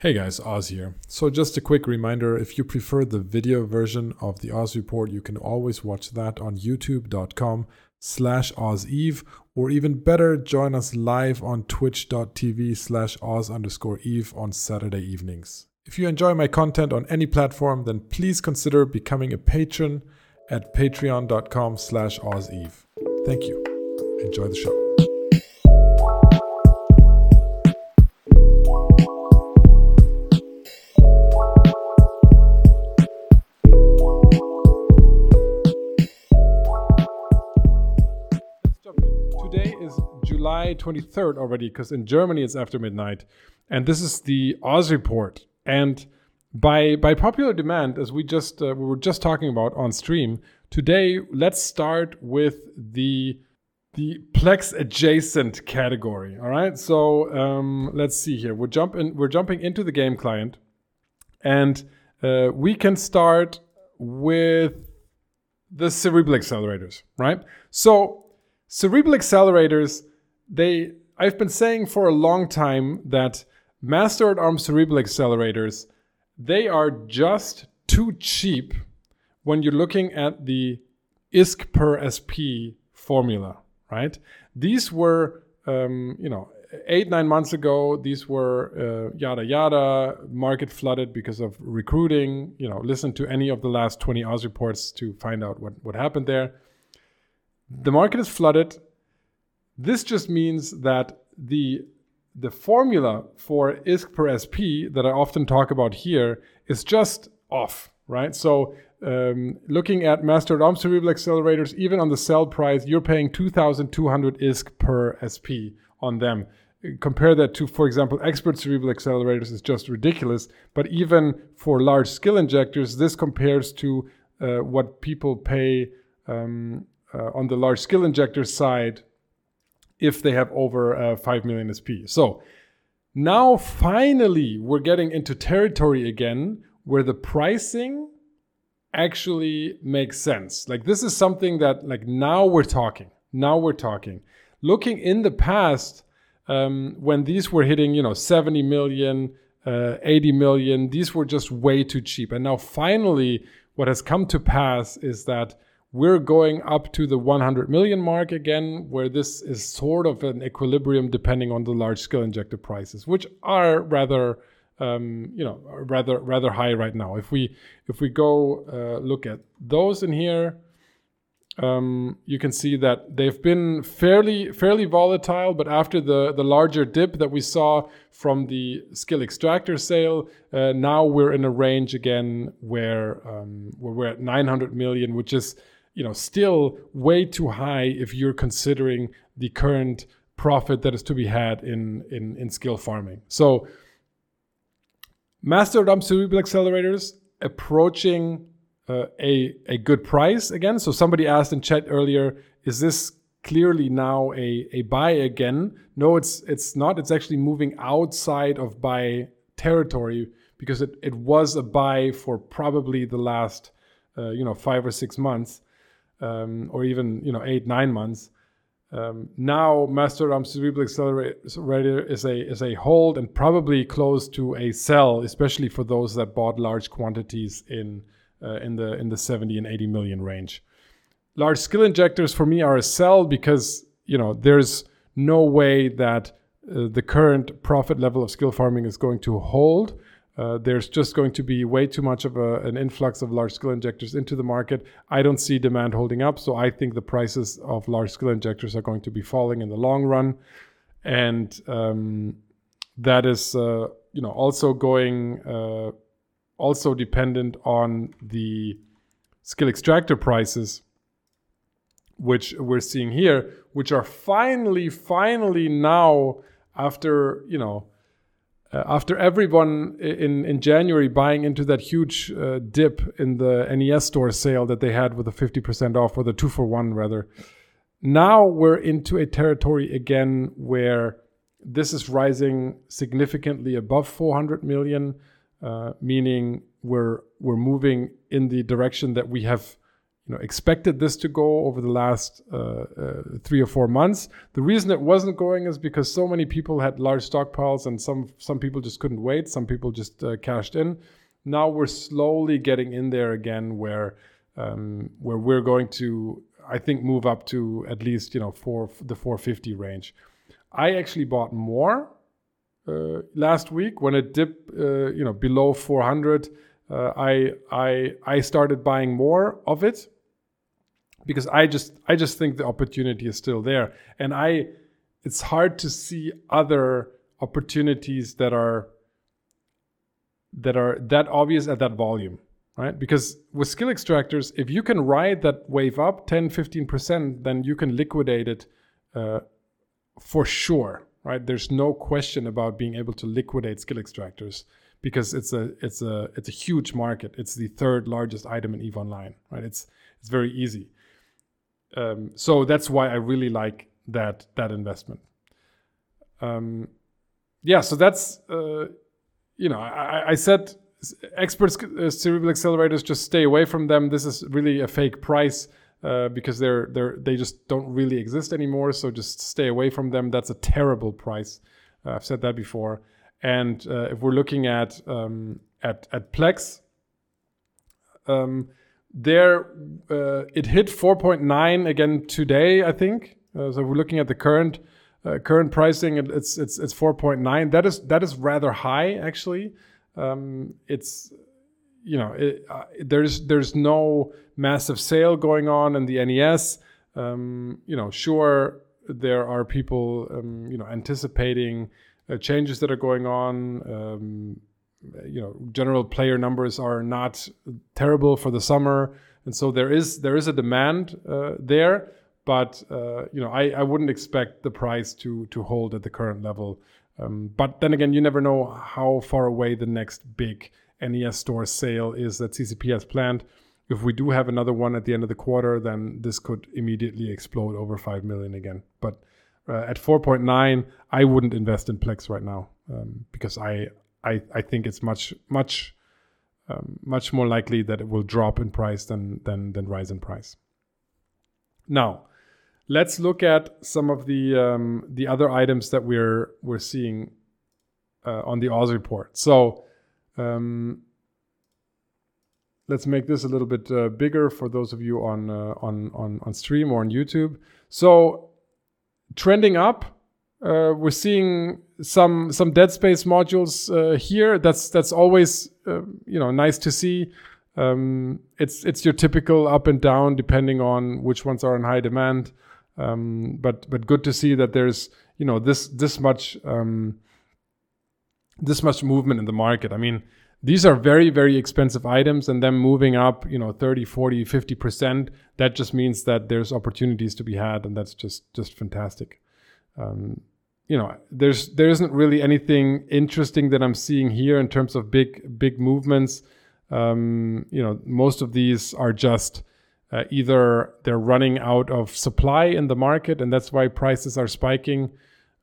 Hey guys, Oz here. So, just a quick reminder if you prefer the video version of the Oz Report, you can always watch that on youtube.com slash OzEve, or even better, join us live on twitch.tv slash Oz underscore Eve on Saturday evenings. If you enjoy my content on any platform, then please consider becoming a patron at patreon.com slash OzEve. Thank you. Enjoy the show. 23rd already because in Germany it's after midnight. And this is the Oz report. And by by popular demand, as we just uh, we were just talking about on stream, today let's start with the the Plex adjacent category. All right. So um, let's see here. We're jumping we're jumping into the game client, and uh, we can start with the cerebral accelerators, right? So cerebral accelerators, they I've been saying for a long time that master at arms cerebral accelerators, they are just too cheap when you're looking at the ISK per SP formula, right? These were, um, you know, eight nine months ago. These were uh, yada yada. Market flooded because of recruiting. You know, listen to any of the last 20 Oz reports to find out what what happened there. The market is flooded. This just means that the the formula for ISK per SP that I often talk about here is just off, right? So um, looking at master at cerebral accelerators, even on the sell price, you're paying 2,200 ISK per SP on them. Compare that to, for example, expert cerebral accelerators is just ridiculous. But even for large skill injectors, this compares to uh, what people pay um, uh, on the large skill injector side if they have over uh, 5 million SP. So now finally we're getting into territory again where the pricing actually makes sense. Like this is something that like now we're talking. Now we're talking. Looking in the past, um, when these were hitting, you know, 70 million, uh, 80 million, these were just way too cheap. And now finally, what has come to pass is that we're going up to the 100 million mark again, where this is sort of an equilibrium depending on the large skill injector prices, which are rather, um, you know, rather rather high right now. If we if we go uh, look at those in here, um, you can see that they've been fairly fairly volatile. But after the the larger dip that we saw from the skill extractor sale, uh, now we're in a range again where um, where we're at 900 million, which is you know still way too high if you're considering the current profit that is to be had in in, in skill farming. So master dump cerebral accelerators approaching uh, a a good price again. So somebody asked in chat earlier, is this clearly now a a buy again? No, it's it's not. It's actually moving outside of buy territory because it, it was a buy for probably the last uh, you know five or six months um, or even you know eight nine months. Um, now, Master Arm Cerebral Accelerator is a is a hold and probably close to a sell, especially for those that bought large quantities in uh, in the in the 70 and 80 million range. Large skill injectors for me are a sell because you know there's no way that uh, the current profit level of skill farming is going to hold. Uh, there's just going to be way too much of a, an influx of large skill injectors into the market. I don't see demand holding up, so I think the prices of large skill injectors are going to be falling in the long run, and um, that is, uh, you know, also going, uh, also dependent on the skill extractor prices, which we're seeing here, which are finally, finally now after you know uh, after everyone in, in January buying into that huge uh, dip in the NES store sale that they had with the 50% off or the two for one rather, now we're into a territory again where this is rising significantly above 400 million, uh, meaning we're we're moving in the direction that we have, you know expected this to go over the last uh, uh, three or four months. The reason it wasn't going is because so many people had large stockpiles, and some some people just couldn't wait. Some people just uh, cashed in. Now we're slowly getting in there again, where um, where we're going to, I think, move up to at least you know four the 450 range. I actually bought more uh, last week when it dipped, uh, you know, below 400. Uh, I I I started buying more of it because I just I just think the opportunity is still there, and I it's hard to see other opportunities that are that are that obvious at that volume right? Because with skill extractors if you can ride that wave up 10 15% then you can liquidate it uh, for sure right? There's no question about being able to liquidate skill extractors because it's a it's a it's a huge market. It's the third largest item in eve online right? It's it's very easy um, so that's why I really like that that investment. Um, yeah, so that's uh, you know I, I said experts uh, cerebral accelerators just stay away from them. This is really a fake price. Uh, because they're they're they just don't really exist anymore. So just stay away from them. That's a terrible price. Uh, I've said that before. And uh, if we're looking at um, at at Plex, um, there uh, it hit 4.9 again today i think. Uh, so we're looking at the current uh, current pricing it's it's it's 4.9 that is that is rather high actually. Um, it's you know it, uh, there's there's no massive sale going on in the nes um, you know sure there are people um, you know anticipating uh, changes that are going on. Um, you know general player numbers are not terrible for the summer. And so there is there is a demand uh, there but uh, you know I, I wouldn't expect the price to to hold at the current level. Um, but then again you never know how far away the next big nes store sale is that ccp has planned. If we do have another one at the end of the quarter then this could immediately explode over 5 million again. But uh, at 4.9 i wouldn't invest in plex right now um, because i I, I think it's much much um, much more likely that it will drop in price than than than rise in price. Now, let's look at some of the um, the other items that we're we're seeing uh, on the Oz report. So. Um, let's make this a little bit uh, bigger for those of you on, uh, on on on stream or on YouTube. So trending up uh, we're seeing some some Dead Space modules uh, here. That's that's always uh, you know nice to see. Um, it's it's your typical up and down depending on which ones are in high demand. Um, but but good to see that there's you know this this much um, this much movement in the market. I mean these are very very expensive items and them moving up you know 30 40 50% that just means that there's opportunities to be had and that's just just fantastic um, you know there's there isn't really anything interesting that i'm seeing here in terms of big big movements. Um, you know most of these are just uh, either they're running out of supply in the market and that's why prices are spiking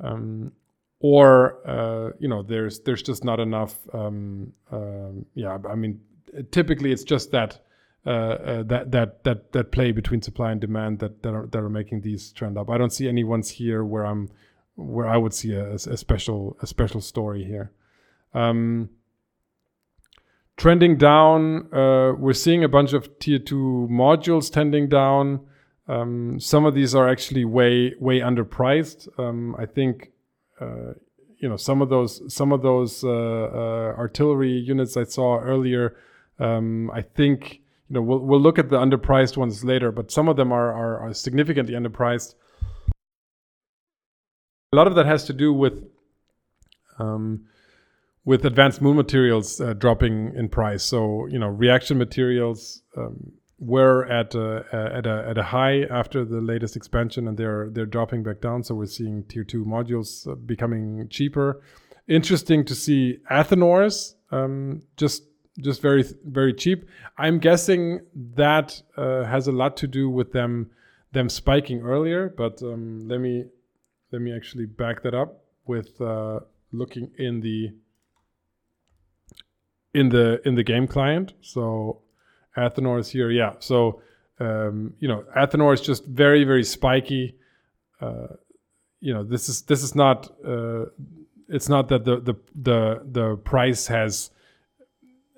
um, or uh, you know there's there's just not enough um, uh, yeah i mean typically it's just that uh, uh, that that that that play between supply and demand that that are, that are making these trend up i don't see any ones here where i'm where I would see a, a special a special story here. Um, trending down, uh, we're seeing a bunch of tier two modules tending down. Um, some of these are actually way way underpriced. Um, I think uh, you know some of those some of those uh, uh artillery units I saw earlier. Um, I think you know we'll we'll look at the underpriced ones later, but some of them are are, are significantly underpriced a lot of that has to do with um, with advanced moon materials uh, dropping in price. So you know, reaction materials um, were at a, at a at a high after the latest expansion, and they're they're dropping back down. So we're seeing tier two modules uh, becoming cheaper. Interesting to see Athanors um, just just very very cheap. I'm guessing that uh, has a lot to do with them them spiking earlier. But um, let me let me actually back that up with uh, looking in the in the in the game client. So Athanor is here. Yeah. So um, you know, Athanor is just very very spiky. Uh, you know, this is this is not. Uh, it's not that the the the the price has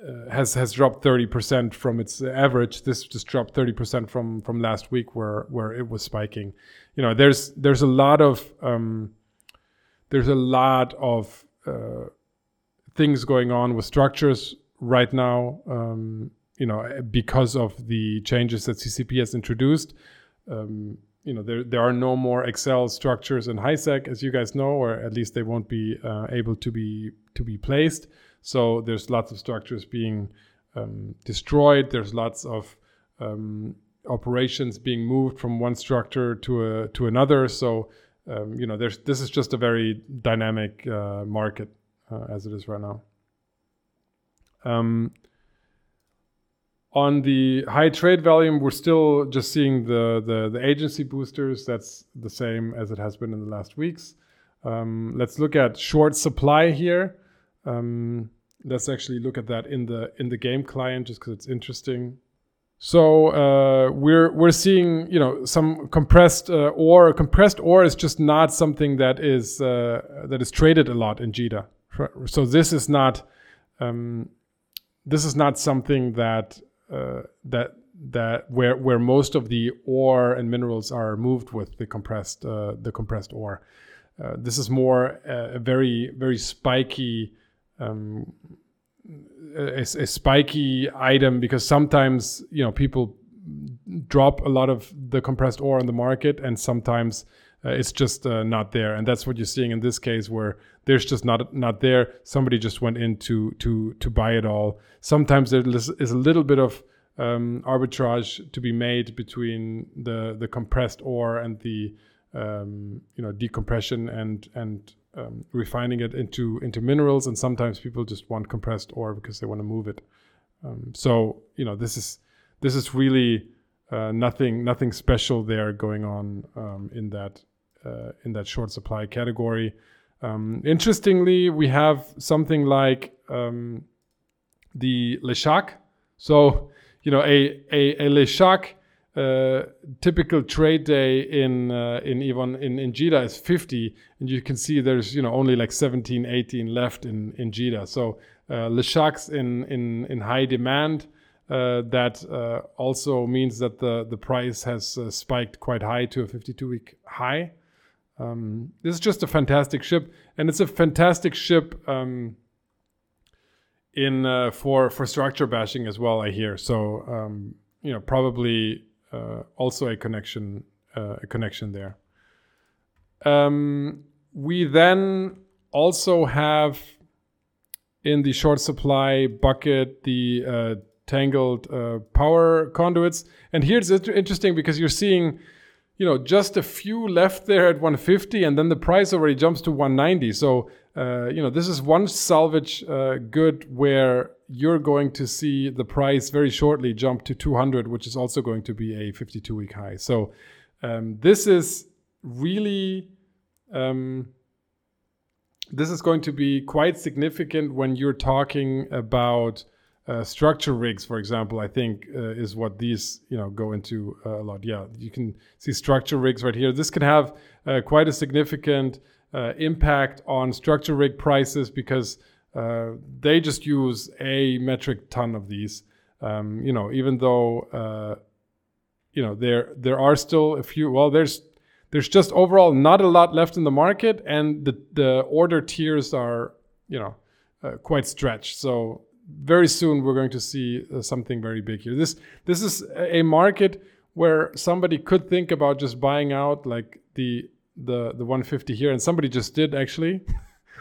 uh, has has dropped 30% from its average. This just dropped 30% from from last week where where it was spiking. You know there's there's a lot of um, there's a lot of uh, things going on with structures right now um, you know because of the changes that ccp has introduced. Um, you know there there are no more XL structures in HiSec as you guys know or at least they won't be uh, able to be to be placed so there's lots of structures being um, destroyed. There's lots of um, operations being moved from one structure to a to another. So um, you know, there's this is just a very dynamic uh, market uh, as it is right now. Um, on the high trade volume, we're still just seeing the, the, the agency boosters. That's the same as it has been in the last weeks. Um, let's look at short supply here. Um, let's actually look at that in the in the game client just because it's interesting. So uh, we're we're seeing you know some compressed uh, ore. Compressed ore is just not something that is uh, that is traded a lot in JITA. So this is not um, this is not something that uh, that that where where most of the ore and minerals are moved with the compressed uh, the compressed ore. Uh, this is more a very very spiky um, a, a, spiky item because sometimes you know people drop a lot of the compressed ore on the market and sometimes uh, it's just uh, not there. And that's what you're seeing in this case where there's just not not there. Somebody just went in to to to buy it all. Sometimes there is a little bit of um, arbitrage to be made between the the compressed ore and the um, you know decompression and and um, refining it into into minerals, and sometimes people just want compressed ore because they want to move it. Um, so you know this is this is really uh, nothing nothing special there going on um, in that uh, in that short supply category. Um, interestingly, we have something like um, the Leshak. So you know a a, a uh, typical trade day in uh, in even in, in JITA is 50 and you can see there's you know only like 17 18 left in in JITA so uh, Leshak's in in in high demand uh, that uh, also means that the the price has uh, spiked quite high to a 52 week high. Um, this is just a fantastic ship and it's a fantastic ship um, in uh, for for structure bashing as well I hear. So um, you know probably also a connection uh, a connection there. Um, we then also have in the short supply bucket the uh, tangled uh, power conduits, and here it's interesting because you're seeing you know just a few left there at 150 and then the price already jumps to 190 so uh, you know this is one salvage uh, good where you're going to see the price very shortly jump to 200 which is also going to be a 52 week high so um, this is really um, this is going to be quite significant when you're talking about uh, structure rigs, for example, I think uh, is what these you know go into uh, a lot. Yeah, you can see structure rigs right here. This can have uh, quite a significant uh, impact on structure rig prices because uh, they just use a metric ton of these. Um, you know, even though you know there there are still a few. Well, there's there's just overall not a lot left in the market, and the the order tiers are you know quite stretched. So very soon we're going to see uh, something very big here. This this is a market where somebody could think about just buying out like the the the 150 here, and somebody just did actually.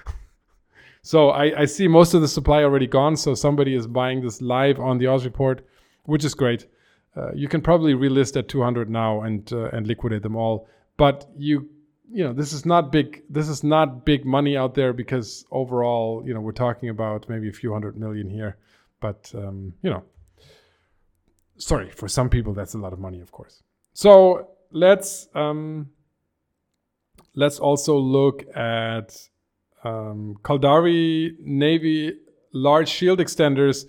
so I, I see most of the supply already gone. So somebody is buying this live on the Oz report, which is great. Uh, you can probably relist at 200 now and uh, and liquidate them all, but you you know this is not big this is not big money out there because overall you know we're talking about maybe a few hundred million here but um, you know sorry for some people that's a lot of money of course so let's um, let's also look at um, Caldari Navy large shield extenders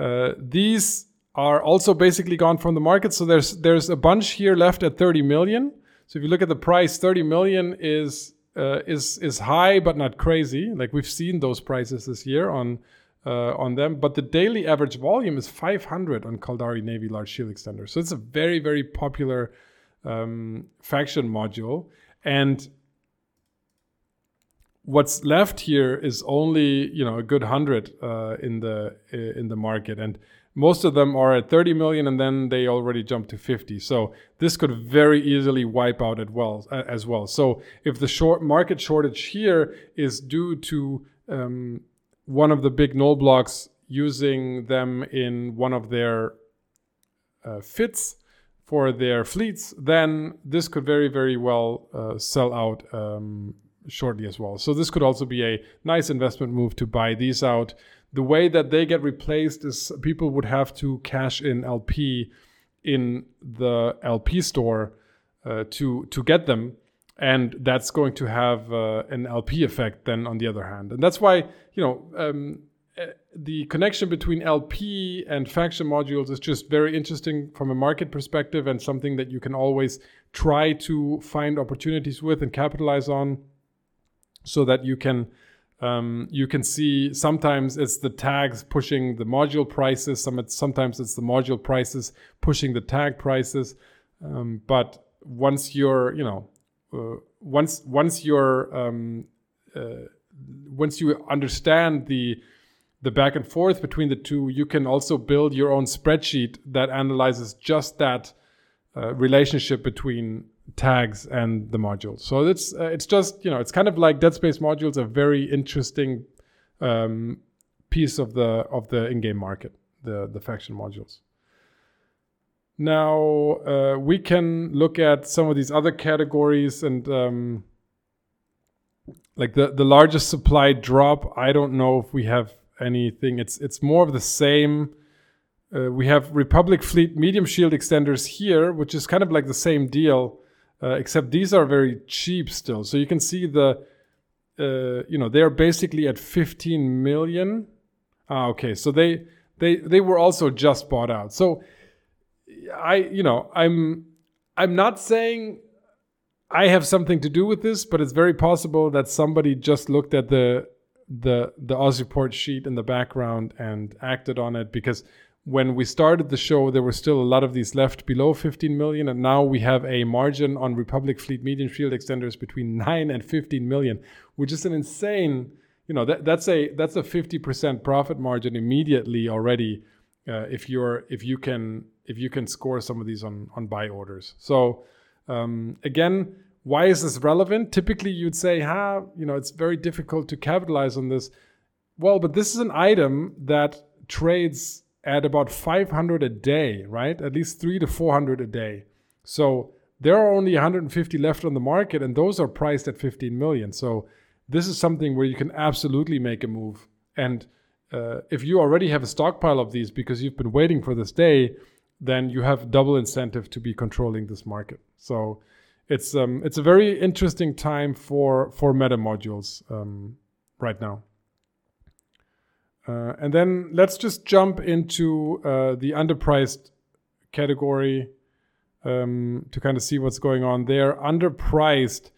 uh, these are also basically gone from the market. So there's there's a bunch here left at 30 million. So if you look at the price, 30 million is uh, is is high but not crazy. Like we've seen those prices this year on uh, on them, but the daily average volume is 500 on Caldari Navy Large Shield Extender. So it's a very very popular um, faction module, and what's left here is only you know a good hundred uh, in the in the market, and most of them are at 30 million and then they already jump to 50 so this could very easily wipe out at well, uh, as well. So if the short market shortage here is due to um, one of the big null blocs using them in one of their uh, fits for their fleets then this could very very well uh, sell out um, shortly as well so this could also be a nice investment move to buy these out the way that they get replaced is people would have to cash in LP in the LP store uh, to to get them, and that's going to have uh, an LP effect. Then on the other hand, and that's why you know. Um, uh, the connection between LP and faction modules is just very interesting from a market perspective and something that you can always try to find opportunities with and capitalize on so that you can um, you can see sometimes it's the tags pushing the module prices. Some sometimes it's the module prices pushing the tag prices. Um, but once you're, you know, uh, once once you're um, uh, once you understand the the back and forth between the two, you can also build your own spreadsheet that analyzes just that uh, relationship between tags and the modules. So it's uh, it's just you know it's kind of like Dead Space modules, a very interesting um, piece of the of the in-game market, the the faction modules. Now uh, we can look at some of these other categories and um, like the the largest supply drop. I don't know if we have anything. It's it's more of the same. Uh, we have Republic Fleet medium shield extenders here, which is kind of like the same deal uh, except these are very cheap still. So you can see the, uh, you know, they're basically at 15 million. Ah, okay. So they they they were also just bought out. So I, you know, I'm I'm not saying I have something to do with this, but it's very possible that somebody just looked at the the the Oz report sheet in the background and acted on it because when we started the show, there were still a lot of these left below 15 million, and now we have a margin on Republic Fleet medium shield extenders between 9 and 15 million, which is an insane, you know, that, that's a that's a 50% profit margin immediately already uh, if you're if you can if you can score some of these on on buy orders. So um, again, why is this relevant? Typically, you'd say, "Ha, you know, it's very difficult to capitalize on this." Well, but this is an item that trades at about 500 a day, right? At least three to 400 a day. So there are only 150 left on the market, and those are priced at 15 million. So this is something where you can absolutely make a move. And uh, if you already have a stockpile of these because you've been waiting for this day, then you have double incentive to be controlling this market. So it's um, it's a very interesting time for for meta modules um, right now. Uh, and then let's just jump into uh, the underpriced category um, to kind of see what's going on there. Underpriced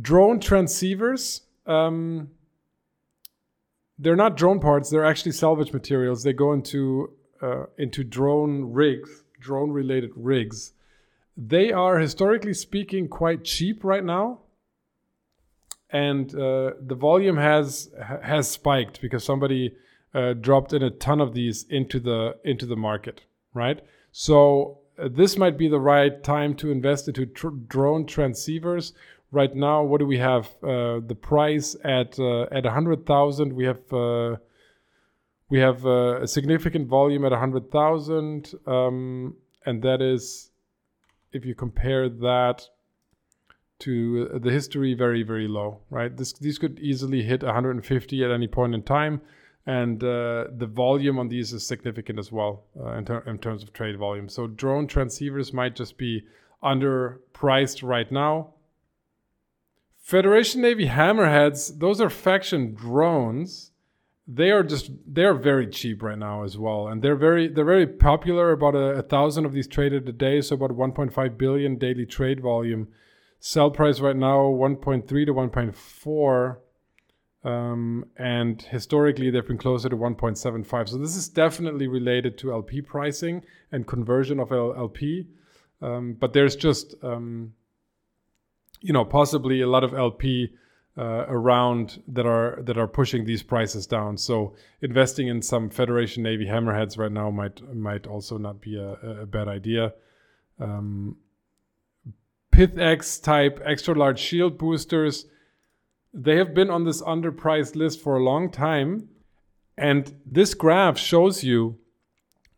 drone transceivers. Um, they're not drone parts; they're actually salvage materials. They go into uh, into drone rigs, drone related rigs. They are historically speaking quite cheap right now and uh, the volume has has spiked because somebody uh, dropped in a ton of these into the into the market, right? So uh, this might be the right time to invest into tr- drone transceivers. Right now, what do we have? Uh, the price at uh, at a hundred thousand. We have uh, we have a significant volume at a hundred thousand, um, and that is if you compare that to the history very very low right this these could easily hit 150 at any point in time and uh, the volume on these is significant as well uh, in, ter- in, terms of trade volume so drone transceivers might just be underpriced right now federation navy hammerheads those are faction drones they are just they're very cheap right now as well, and they're very they're very popular. About a, a thousand of these traded a day, so about 1.5 billion daily trade volume. Sell price right now 1.3 to 1.4. Um, and historically they've been closer to 1.75. So this is definitely related to LP pricing and conversion of LP. Um, but there's just um, you know possibly a lot of LP uh, around that are that are pushing these prices down. So investing in some Federation Navy hammerheads right now might might also not be a, a bad idea. Um, Pith X-Type extra large shield boosters, they have been on this underpriced list for a long time, and this graph shows you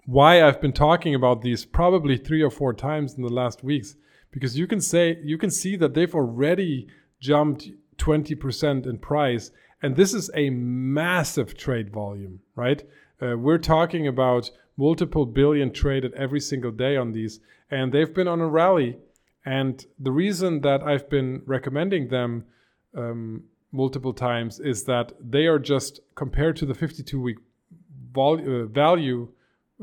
why I've been talking about these probably three or four times in the last weeks because you can say you can see that they've already jumped 20% in price. And this is a massive trade volume, right? Uh, we're talking about multiple billion traded every single day on these, and they've been on a rally. And the reason that I've been recommending them um, multiple times is that they are just compared to the 52 week vol- uh, value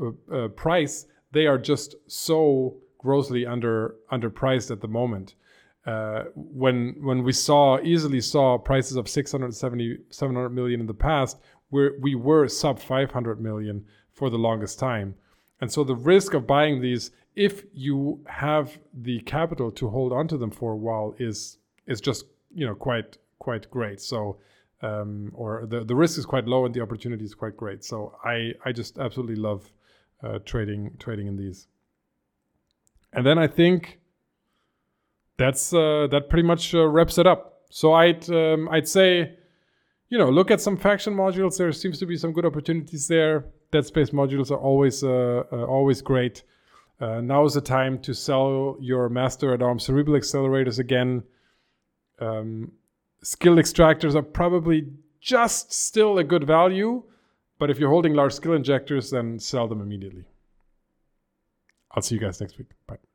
uh, uh price, they are just so grossly under underpriced at the moment. Uh, when when we saw easily saw prices of 670 700 million in the past where we were sub 500 million for the longest time and so the risk of buying these if you have the capital to hold onto them for a while is is just you know quite quite great so um, or the, the risk is quite low and the opportunity is quite great so i i just absolutely love uh, trading trading in these and then i think that's uh, that pretty much uh, wraps it up. So I'd um, I'd say, you know, look at some faction modules. There seems to be some good opportunities there. Dead Space modules are always uh, uh always great. Uh, now is the time to sell your Master at Arms Cerebral Accelerators again. Um, skill extractors are probably just still a good value, but if you're holding large skill injectors, then sell them immediately. I'll see you guys next week. Bye.